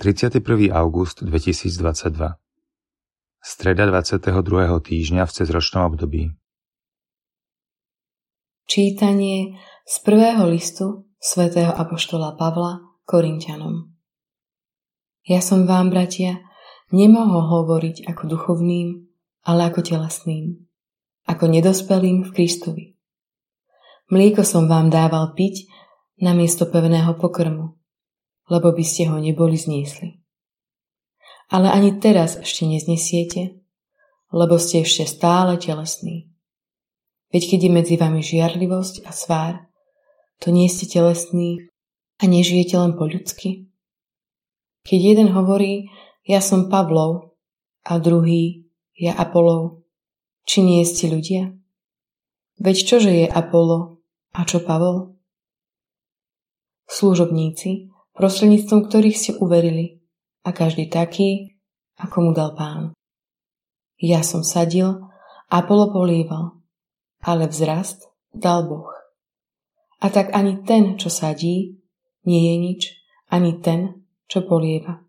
31. august 2022 Streda 22. týždňa v cezročnom období Čítanie z prvého listu svätého Apoštola Pavla Korintianom Ja som vám, bratia, nemohol hovoriť ako duchovným, ale ako telesným, ako nedospelým v Kristovi. Mlieko som vám dával piť namiesto pevného pokrmu, lebo by ste ho neboli zniesli. Ale ani teraz ešte neznesiete, lebo ste ešte stále telesní. Veď keď je medzi vami žiarlivosť a svár, to nie ste telesní a nežijete len po ľudsky. Keď jeden hovorí, ja som Pavlov, a druhý, ja Apolov, či nie ste ľudia? Veď čože je Apollo a čo Pavol? Služobníci, prostredníctvom ktorých ste uverili a každý taký, ako mu dal pán. Ja som sadil, Apollo polieval, ale vzrast dal Boh. A tak ani ten, čo sadí, nie je nič, ani ten, čo polieva,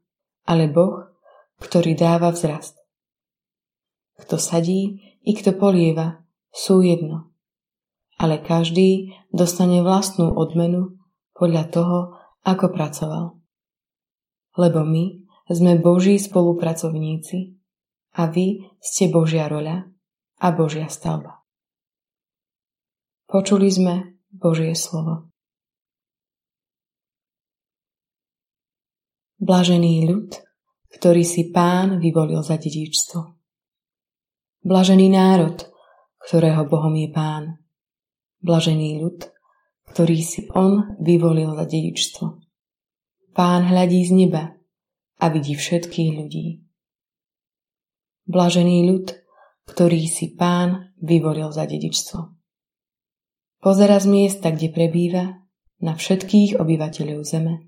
ale Boh, ktorý dáva vzrast. Kto sadí i kto polieva, sú jedno. Ale každý dostane vlastnú odmenu podľa toho, ako pracoval. Lebo my sme Boží spolupracovníci a vy ste Božia roľa a Božia stavba. Počuli sme Božie slovo. Blažený ľud, ktorý si pán vyvolil za dedičstvo. Blažený národ, ktorého Bohom je pán. Blažený ľud, ktorý si on vyvolil za dedičstvo. Pán hľadí z neba a vidí všetkých ľudí. Blažený ľud, ktorý si pán vyvolil za dedičstvo. Pozera z miesta, kde prebýva, na všetkých obyvateľov zeme.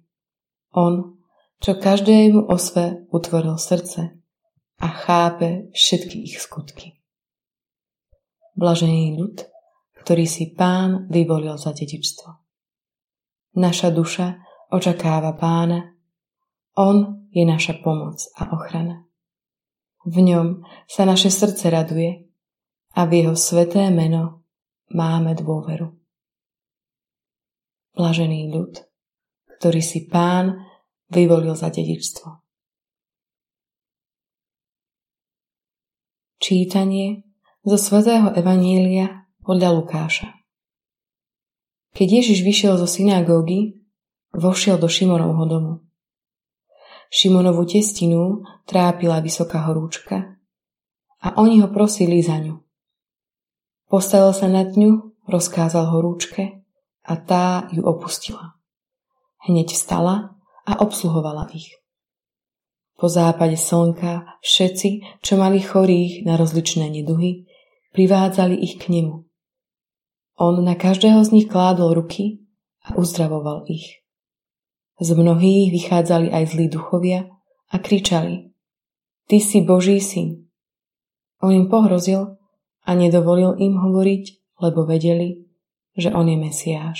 On, čo každému osve utvoril srdce a chápe všetky ich skutky. Blažený ľud, ktorý si pán vyvolil za dedičstvo. Naša duša očakáva pána. On je naša pomoc a ochrana. V ňom sa naše srdce raduje a v jeho sveté meno máme dôveru. Blažený ľud, ktorý si pán vyvolil za dedičstvo. Čítanie zo svätého Evanília podľa Lukáša. Keď Ježiš vyšiel zo synagógy, vošiel do Šimonovho domu. Šimonovú testinu trápila vysoká horúčka a oni ho prosili za ňu. Postavil sa nad ňu, rozkázal horúčke a tá ju opustila. Hneď vstala a obsluhovala ich. Po západe slnka všetci, čo mali chorých na rozličné neduhy, privádzali ich k nemu on na každého z nich kládol ruky a uzdravoval ich. Z mnohých vychádzali aj zlí duchovia a kričali Ty si Boží syn. On im pohrozil a nedovolil im hovoriť, lebo vedeli, že on je Mesiáš.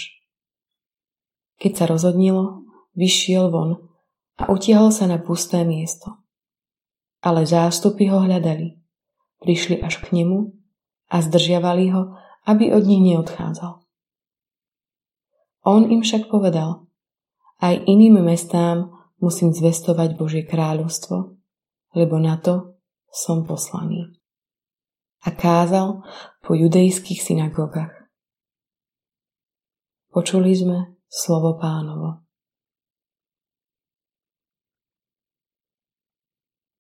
Keď sa rozhodnilo, vyšiel von a utiahol sa na pusté miesto. Ale zástupy ho hľadali. Prišli až k nemu a zdržiavali ho, aby od nich neodchádzal. On im však povedal, aj iným mestám musím zvestovať Božie kráľovstvo, lebo na to som poslaný. A kázal po judejských synagogách. Počuli sme slovo pánovo.